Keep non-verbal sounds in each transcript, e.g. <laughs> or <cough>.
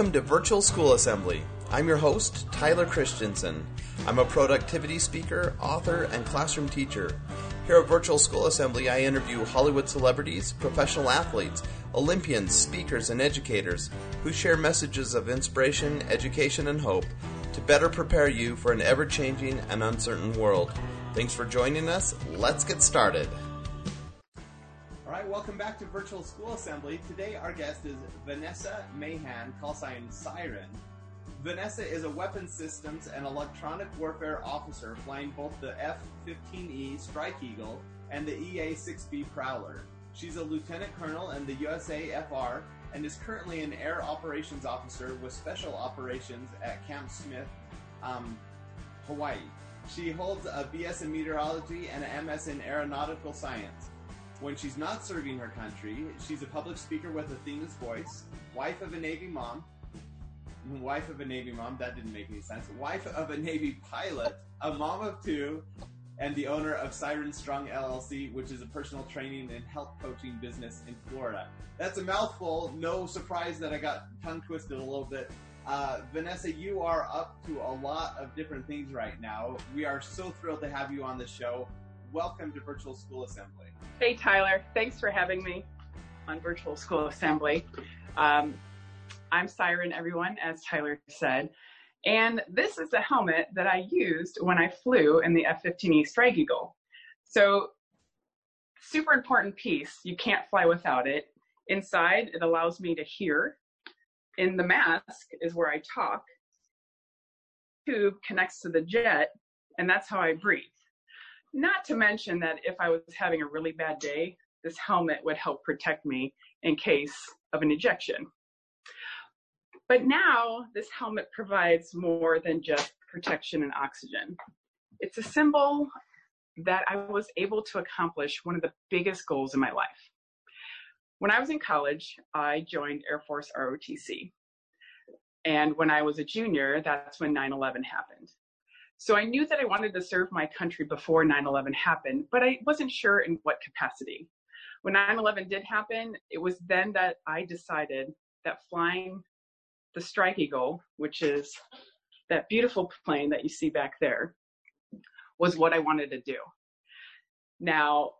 Welcome to Virtual School Assembly. I'm your host, Tyler Christensen. I'm a productivity speaker, author, and classroom teacher. Here at Virtual School Assembly, I interview Hollywood celebrities, professional athletes, Olympians, speakers, and educators who share messages of inspiration, education, and hope to better prepare you for an ever changing and uncertain world. Thanks for joining us. Let's get started. Right, welcome back to Virtual School Assembly. Today, our guest is Vanessa Mahan, call sign Siren. Vanessa is a weapons systems and electronic warfare officer flying both the F 15E Strike Eagle and the EA 6B Prowler. She's a lieutenant colonel in the USAFR and is currently an air operations officer with special operations at Camp Smith, um, Hawaii. She holds a BS in meteorology and an MS in aeronautical science. When she's not serving her country, she's a public speaker with a famous voice, wife of a Navy mom, wife of a Navy mom, that didn't make any sense, wife of a Navy pilot, a mom of two, and the owner of Siren Strong LLC, which is a personal training and health coaching business in Florida. That's a mouthful. No surprise that I got tongue twisted a little bit. Uh, Vanessa, you are up to a lot of different things right now. We are so thrilled to have you on the show. Welcome to Virtual School Assembly. Hey, Tyler. Thanks for having me on Virtual School Assembly. Um, I'm Siren, everyone, as Tyler said. And this is the helmet that I used when I flew in the F-15E Strike Eagle. So super important piece. You can't fly without it. Inside, it allows me to hear. In the mask is where I talk. Tube connects to the jet, and that's how I breathe. Not to mention that if I was having a really bad day, this helmet would help protect me in case of an ejection. But now this helmet provides more than just protection and oxygen. It's a symbol that I was able to accomplish one of the biggest goals in my life. When I was in college, I joined Air Force ROTC. And when I was a junior, that's when 9 11 happened. So I knew that I wanted to serve my country before 9 11 happened, but I wasn't sure in what capacity. When 9 11 did happen, it was then that I decided that flying the Strike Eagle, which is that beautiful plane that you see back there, was what I wanted to do. Now,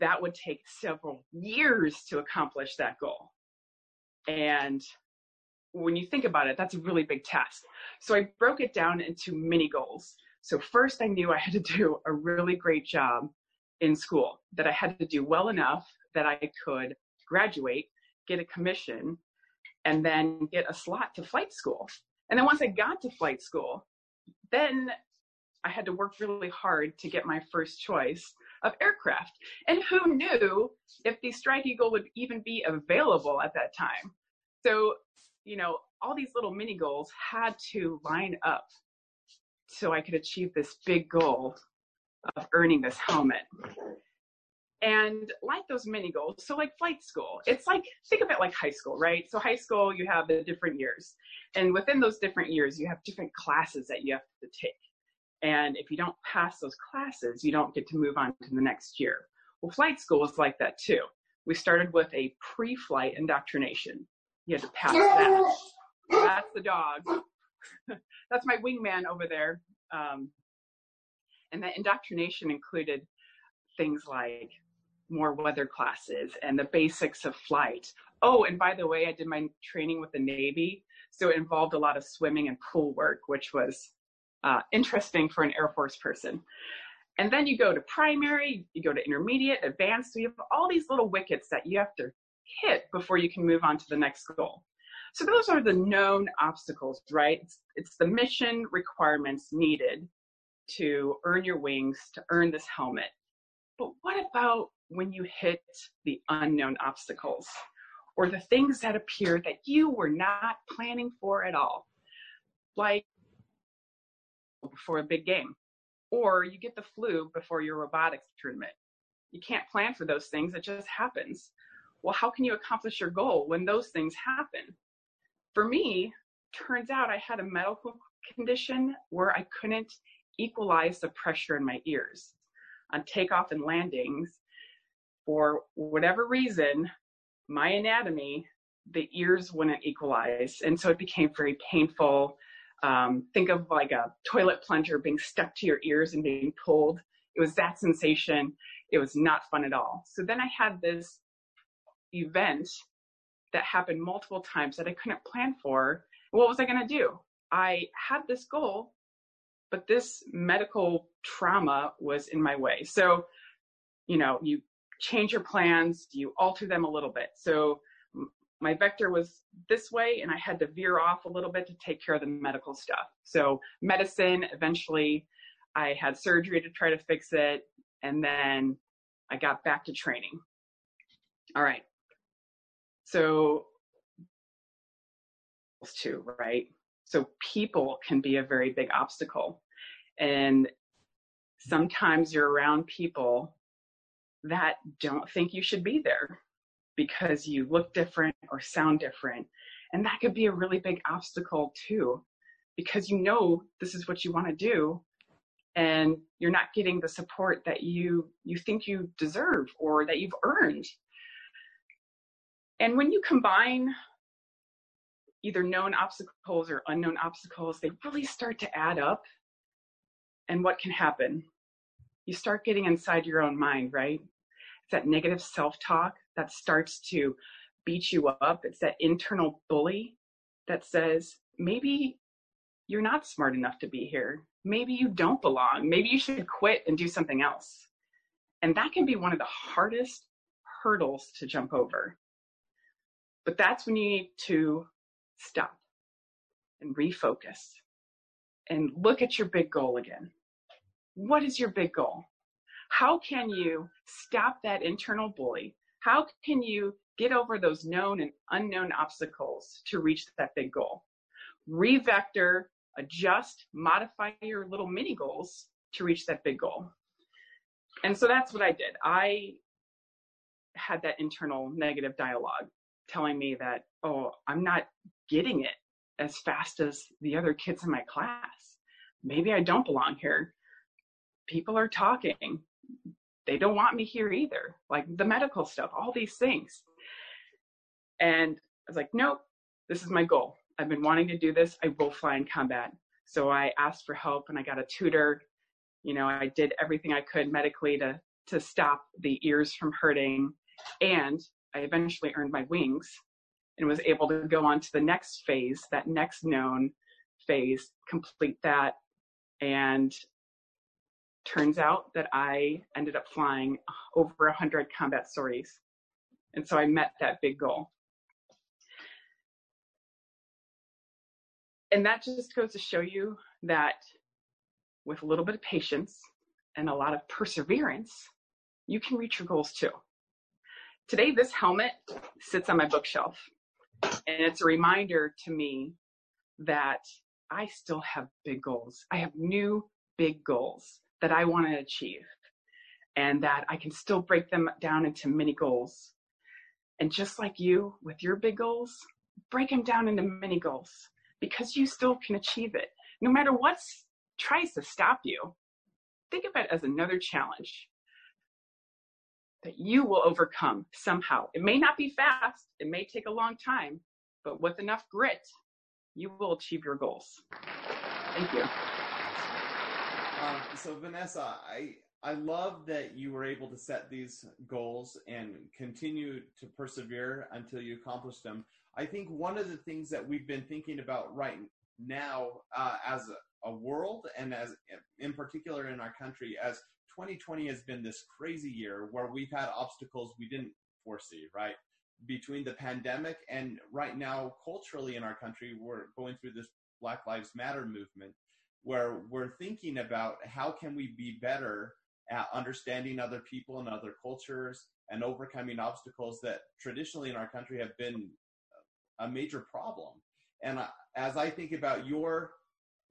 that would take several years to accomplish that goal. And when you think about it, that's a really big task. So I broke it down into mini goals. So first I knew I had to do a really great job in school, that I had to do well enough that I could graduate, get a commission, and then get a slot to flight school. And then once I got to flight school, then I had to work really hard to get my first choice of aircraft. And who knew if the Strike Eagle would even be available at that time? So, you know, all these little mini goals had to line up so I could achieve this big goal of earning this helmet. And like those mini goals, so like flight school, it's like, think of it like high school, right? So high school, you have the different years. And within those different years, you have different classes that you have to take. And if you don't pass those classes, you don't get to move on to the next year. Well, flight school is like that too. We started with a pre-flight indoctrination. You had to pass that. That's the dog. <laughs> That's my wingman over there. Um, and the indoctrination included things like more weather classes and the basics of flight. Oh, and by the way, I did my training with the Navy, so it involved a lot of swimming and pool work, which was uh, interesting for an Air Force person. And then you go to primary, you go to intermediate, advanced. So you have all these little wickets that you have to hit before you can move on to the next goal. So those are the known obstacles, right? It's, it's the mission requirements needed to earn your wings, to earn this helmet. But what about when you hit the unknown obstacles or the things that appear that you were not planning for at all? Like before a big game, or you get the flu before your robotics tournament. You can't plan for those things, it just happens. Well, how can you accomplish your goal when those things happen? For me, turns out I had a medical condition where I couldn't equalize the pressure in my ears on takeoff and landings. For whatever reason, my anatomy the ears wouldn't equalize. And so it became very painful. Um, think of like a toilet plunger being stuck to your ears and being pulled. It was that sensation. It was not fun at all. So then I had this event that happened multiple times that I couldn't plan for. What was I going to do? I had this goal, but this medical trauma was in my way. So, you know, you change your plans, you alter them a little bit. So my vector was this way and I had to veer off a little bit to take care of the medical stuff. So medicine, eventually I had surgery to try to fix it. And then I got back to training. All right. So too, right? So people can be a very big obstacle. And sometimes you're around people that don't think you should be there because you look different or sound different. And that could be a really big obstacle too, because you know this is what you want to do and you're not getting the support that you you think you deserve or that you've earned. And when you combine either known obstacles or unknown obstacles, they really start to add up. And what can happen? You start getting inside your own mind, right? It's that negative self talk that starts to beat you up. It's that internal bully that says, maybe you're not smart enough to be here. Maybe you don't belong. Maybe you should quit and do something else. And that can be one of the hardest hurdles to jump over. But that's when you need to stop and refocus and look at your big goal again. What is your big goal? How can you stop that internal bully? How can you get over those known and unknown obstacles to reach that big goal? Revector, adjust, modify your little mini goals to reach that big goal. And so that's what I did. I had that internal negative dialogue telling me that, oh, I'm not getting it as fast as the other kids in my class. Maybe I don't belong here. People are talking. They don't want me here either. Like the medical stuff, all these things. And I was like, nope, this is my goal. I've been wanting to do this. I will fly in combat. So I asked for help and I got a tutor. You know, I did everything I could medically to to stop the ears from hurting. And I eventually earned my wings and was able to go on to the next phase, that next known phase, complete that. And turns out that I ended up flying over 100 combat sorties. And so I met that big goal. And that just goes to show you that with a little bit of patience and a lot of perseverance, you can reach your goals too. Today, this helmet sits on my bookshelf, and it's a reminder to me that I still have big goals. I have new big goals that I want to achieve, and that I can still break them down into mini goals. And just like you with your big goals, break them down into mini goals because you still can achieve it. No matter what tries to stop you, think of it as another challenge that you will overcome somehow. It may not be fast, it may take a long time, but with enough grit, you will achieve your goals. Thank you. Um, so Vanessa, I I love that you were able to set these goals and continue to persevere until you accomplished them. I think one of the things that we've been thinking about right now uh, as a, a world and as in particular in our country as 2020 has been this crazy year where we've had obstacles we didn't foresee, right? Between the pandemic and right now, culturally in our country, we're going through this Black Lives Matter movement where we're thinking about how can we be better at understanding other people and other cultures and overcoming obstacles that traditionally in our country have been a major problem. And as I think about your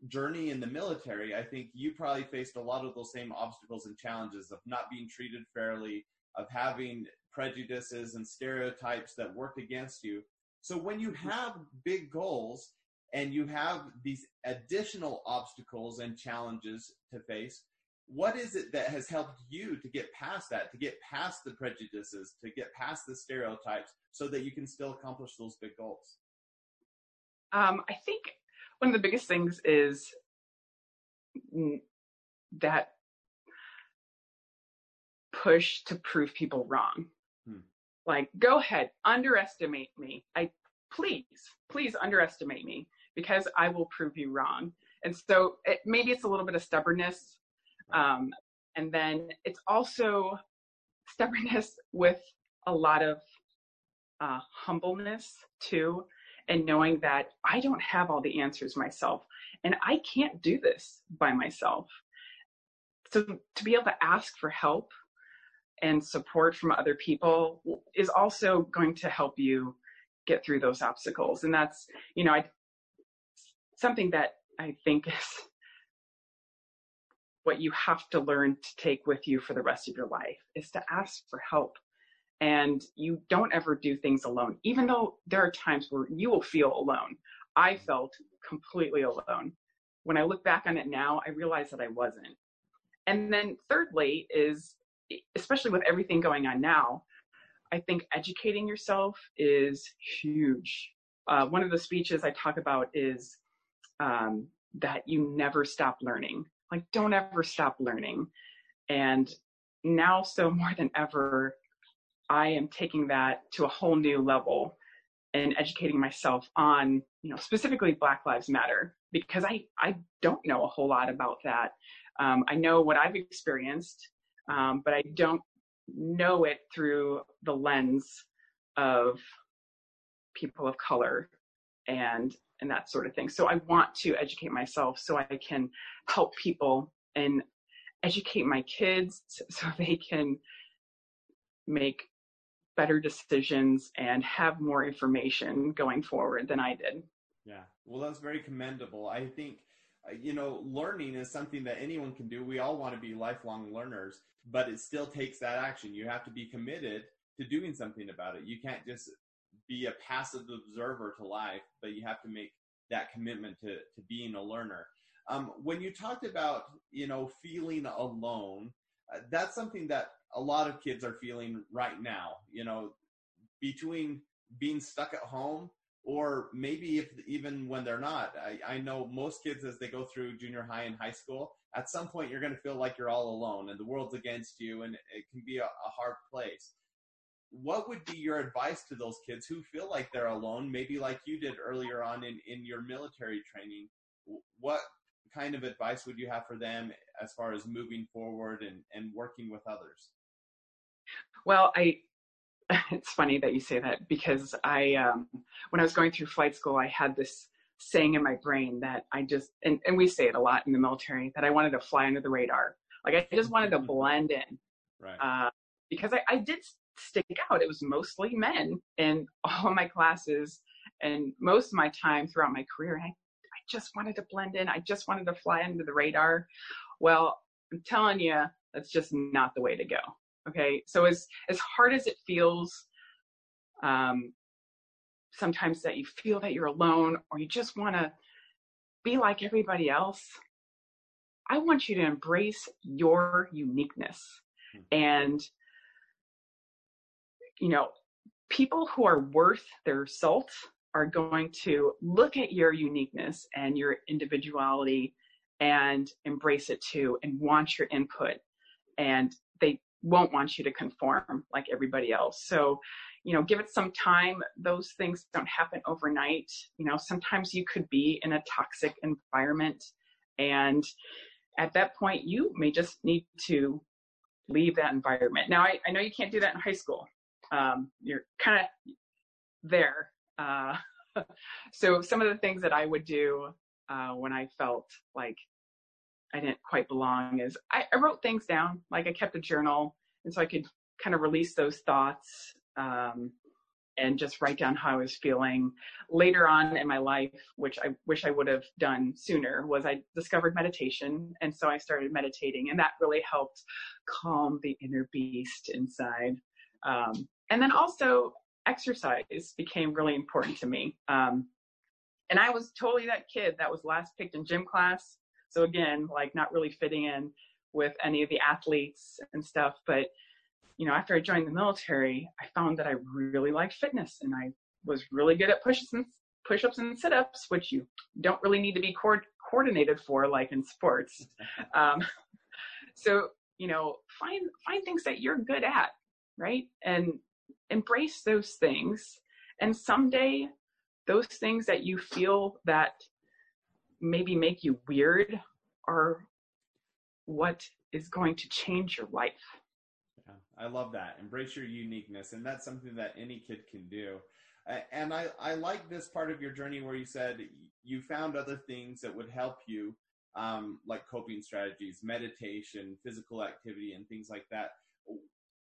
journey in the military, I think you probably faced a lot of those same obstacles and challenges of not being treated fairly, of having prejudices and stereotypes that work against you. So when you have big goals and you have these additional obstacles and challenges to face, what is it that has helped you to get past that, to get past the prejudices, to get past the stereotypes so that you can still accomplish those big goals? Um, I think one of the biggest things is that push to prove people wrong. Hmm. Like, go ahead, underestimate me. I please, please underestimate me because I will prove you wrong. And so it, maybe it's a little bit of stubbornness. Um, and then it's also stubbornness with a lot of uh, humbleness too, and knowing that I don't have all the answers myself and I can't do this by myself. So to be able to ask for help and support from other people is also going to help you get through those obstacles. And that's, you know, I, something that I think is what you have to learn to take with you for the rest of your life is to ask for help. And you don't ever do things alone, even though there are times where you will feel alone. I felt completely alone. When I look back on it now, I realize that I wasn't. And then thirdly is especially with everything going on now, I think educating yourself is huge. Uh, one of the speeches I talk about is um, that you never stop learning. Like, don't ever stop learning. And now, so more than ever, I am taking that to a whole new level and educating myself on, you know, specifically Black Lives Matter because I I don't know a whole lot about that. Um, I know what I've experienced, um, but I don't know it through the lens of people of color and and that sort of thing. So I want to educate myself so I can help people and educate my kids <laughs> so they can make better decisions and have more information going forward than I did. Yeah. Well, that's very commendable. I think uh, you know, learning is something that anyone can do. We all want to be lifelong learners, but it still takes that action. You have to be committed to doing something about it. You can't just be a passive observer to life, but you have to make that commitment to, to being a learner. Um, when you talked about, you know, feeling alone, uh, that's something that a lot of kids are feeling right now, you know, between being stuck at home or maybe if even when they're not. I, I, know most kids as they go through junior high and high school at some point you're going to feel like you're all alone and the world's against you and it can be a, a hard place. What would be your advice to those kids who feel like they're alone maybe like you did earlier on in, in your military training? What kind of advice would you have for them as far as moving forward and, and working with others well i <laughs> it's funny that you say that because I, um, when I was going through flight school, I had this saying in my brain that I just, and, and we say it a lot in the military, that I wanted to fly under the radar. Like I just wanted to blend in. Right. Uh, because I, I did stick out. It was mostly men in <laughs> all my classes and most of my time throughout my career. And I, I just wanted to blend in. I just wanted to fly under the radar. Well, I'm telling you, that's just not the way to go. Okay. So as, as hard as it feels, um, sometimes that you feel that you're alone or you just want to be like everybody else, I want you to embrace your uniqueness. Hmm. And, you know, people who are worth their salt are going to look at your uniqueness and your individuality and embrace it too and want your input. And won't want you to conform like everybody else. So, you know, give it some time. Those things don't happen overnight. You know, sometimes you could be in a toxic environment and at that point you may just need to leave that environment. Now, I, I know you can't do that in high school. Um, you're kind of there. Uh, <laughs> so some of the things that I would do uh, when I felt like I didn't quite belong is I, I, wrote things down, like I kept a journal, and so I could kind of release those thoughts um, and just write down how I was feeling. Later on in my life, which I wish I would have done sooner, was I discovered meditation, and so I started meditating, and that really helped calm the inner beast inside. Um, and then also exercise became really important to me. Um, and I was totally that kid that was last picked in gym class so again, like not really fitting in. with any of the athletes and stuff, but you know, after I joined the military, I found that I really liked fitness and I was really good at push-ups and push-ups and sit-ups, which you don't really need to be co- coordinated for, like in sports. <laughs> Um, so you know, find find things that you're good at, right? And embrace those things. And someday, those things that you feel that maybe make you weird are what is going to change your life. Yeah, I love that. Embrace your uniqueness. And that's something that any kid can do. And I, I like this part of your journey where you said you found other things that would help you, um, like coping strategies, meditation, physical activity, and things like that.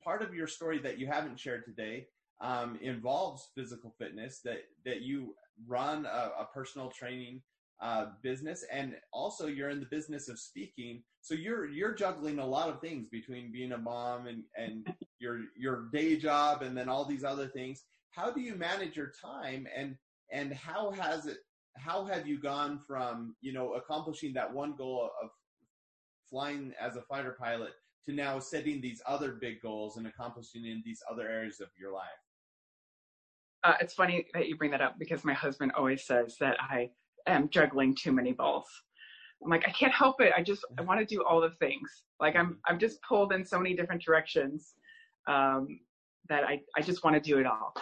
Part of your story that you haven't shared today um, involves physical fitness, that, that you run a, a personal training uh, business, and also you're in the business of speaking. So you're you're juggling a lot of things between being a mom and and <laughs> your your day job, and then all these other things. How do you manage your time, and and how has it? How have you gone from you know accomplishing that one goal of flying as a fighter pilot to now setting these other big goals and accomplishing in these other areas of your life? Uh, it's funny that you bring that up because my husband always says that I am juggling too many balls. I'm like, I can't help it. I just I want to do all the things. Like I'm I'm just pulled in so many different directions um, that I I just want to do it all.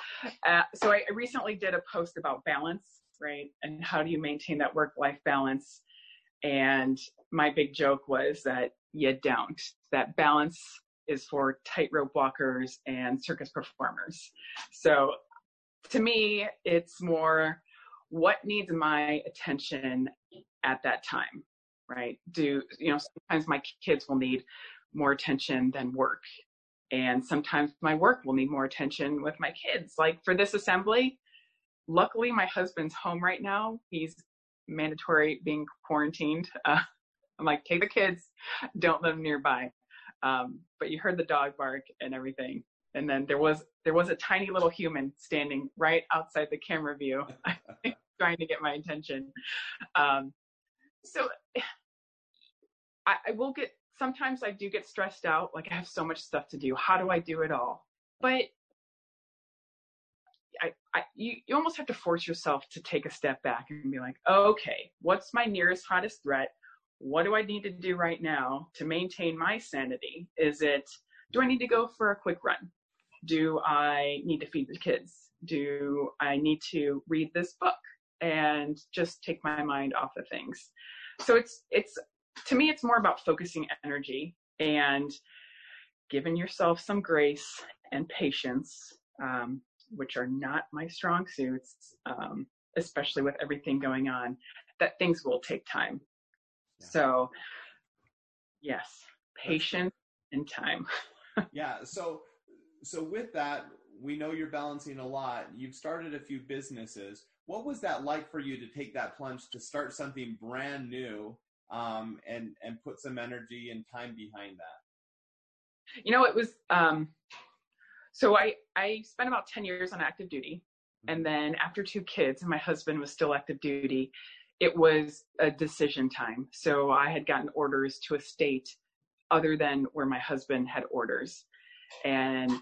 Uh, so I, I recently did a post about balance, right? And how do you maintain that work life balance? And my big joke was that you don't. That balance is for tightrope walkers and circus performers. So to me, it's more what needs my attention at that time, right? Do, you know, sometimes my kids will need more attention than work. And sometimes my work will need more attention with my kids. Like for this assembly, luckily my husband's home right now. He's mandatory being quarantined. <laughs> Uh, I'm like, take the kids, don't live nearby. Um, but you heard the dog bark and everything. And then there was there was a tiny little human standing right outside the camera view. <laughs> trying to get my attention. Um, so I, I will get, sometimes I do get stressed out. Like I have so much stuff to do. How do I do it all? But I, I, you, you almost have to force yourself to take a step back and be like, okay, what's my nearest hottest threat? What do I need to do right now to maintain my sanity? Is it, do I need to go for a quick run? Do I need to feed the kids? Do I need to read this book? And just take my mind off of things. So it's it's to me it's more about focusing energy and giving yourself some grace and patience, um, which are not my strong suits, um, especially with everything going on. That things will take time. Yeah. So yes, patience and time. <laughs> yeah. So so with that, we know you're balancing a lot. You've started a few businesses. What was that like for you to take that plunge to start something brand new um, and and put some energy and time behind that? You know, it was um, so I I spent about ten years on active duty, mm-hmm. and then after two kids and my husband was still active duty, it was a decision time. So I had gotten orders to a state other than where my husband had orders, and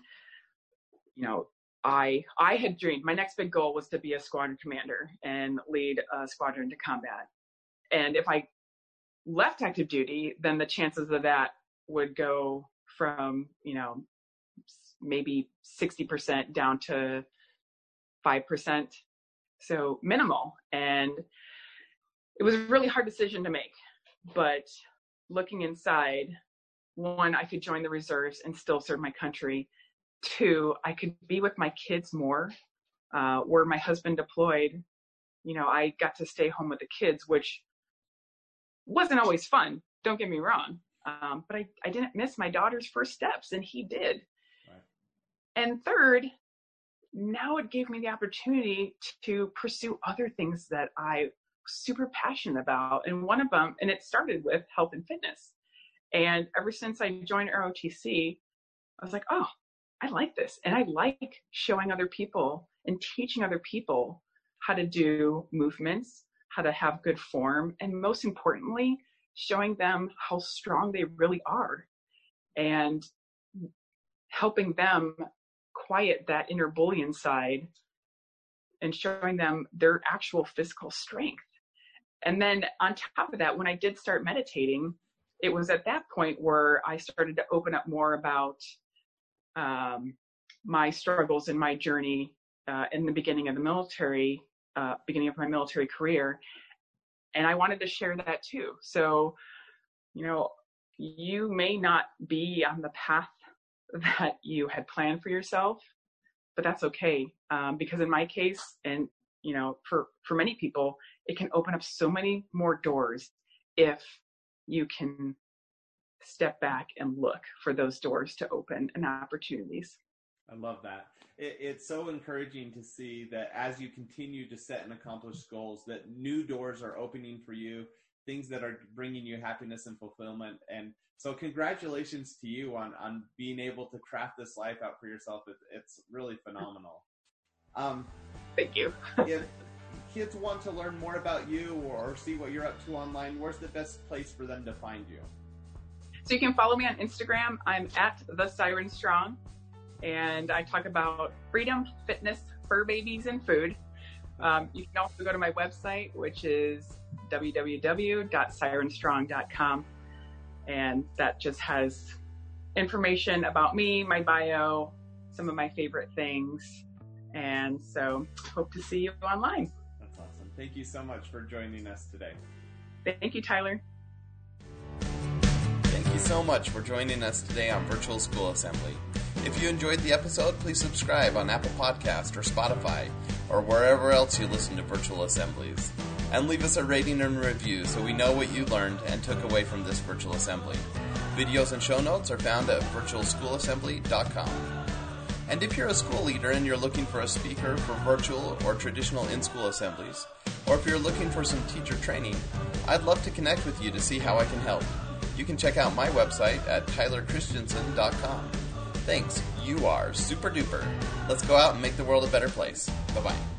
you know, I I had dreamed my next big goal was to be a squadron commander and lead a squadron to combat. And if I left active duty, then the chances of that would go from, you know, maybe 60% down to 5%. So minimal. And it was a really hard decision to make. But looking inside, one, I could join the reserves and still serve my country two, I could be with my kids more. Uh, where my husband deployed, you know, I got to stay home with the kids, which wasn't always fun. Don't get me wrong. Um, but I, I didn't miss my daughter's first steps, and he did. Right. And third, now it gave me the opportunity to pursue other things that I was super passionate about. And one of them, and it started with health and fitness. And ever since I joined ROTC, I was like, oh, I like this. And I like showing other people and teaching other people how to do movements, how to have good form, and most importantly, showing them how strong they really are and helping them quiet that inner bully inside and showing them their actual physical strength. And then on top of that, when I did start meditating, it was at that point where I started to open up more about um, my struggles in my journey uh, in the beginning of the military, uh, beginning of my military career. And I wanted to share that too. So, you know, you may not be on the path <laughs> that you had planned for yourself, but that's okay. Um, because in my case, and you know, for, for many people, it can open up so many more doors if you can step back and look for those doors to open and opportunities. I love that. It, it's so encouraging to see that as you continue to set and accomplish goals, that new doors are opening for you, things that are bringing you happiness and fulfillment. And so, congratulations to you on on being able to craft this life out for yourself. It, it's really phenomenal. Um, Thank you. <laughs> if kids want to learn more about you or see what you're up to online, where's the best place for them to find you? So you can follow me on Instagram. I'm at the Siren Strong, and I talk about freedom, fitness, fur babies, and food. Um, you can also go to my website, which is www.sirenstrong.com, and that just has information about me, my bio, some of my favorite things, and so hope to see you online. That's awesome. Thank you so much for joining us today. Thank you, Tyler so much for joining us today on Virtual School Assembly. If you enjoyed the episode, please subscribe on Apple Podcast or Spotify or wherever else you listen to virtual assemblies. And leave us a rating and review so we know what you learned and took away from this virtual assembly. Videos and show notes are found at virtualschoolassembly.com. And if you're a school leader and you're looking for a speaker for virtual or traditional in school assemblies, or if you're looking for some teacher training, I'd love to connect with you to see how I can help you can check out my website at tylerchristiansen.com. Thanks, you are super duper. Let's go out and make the world a better place. Bye bye.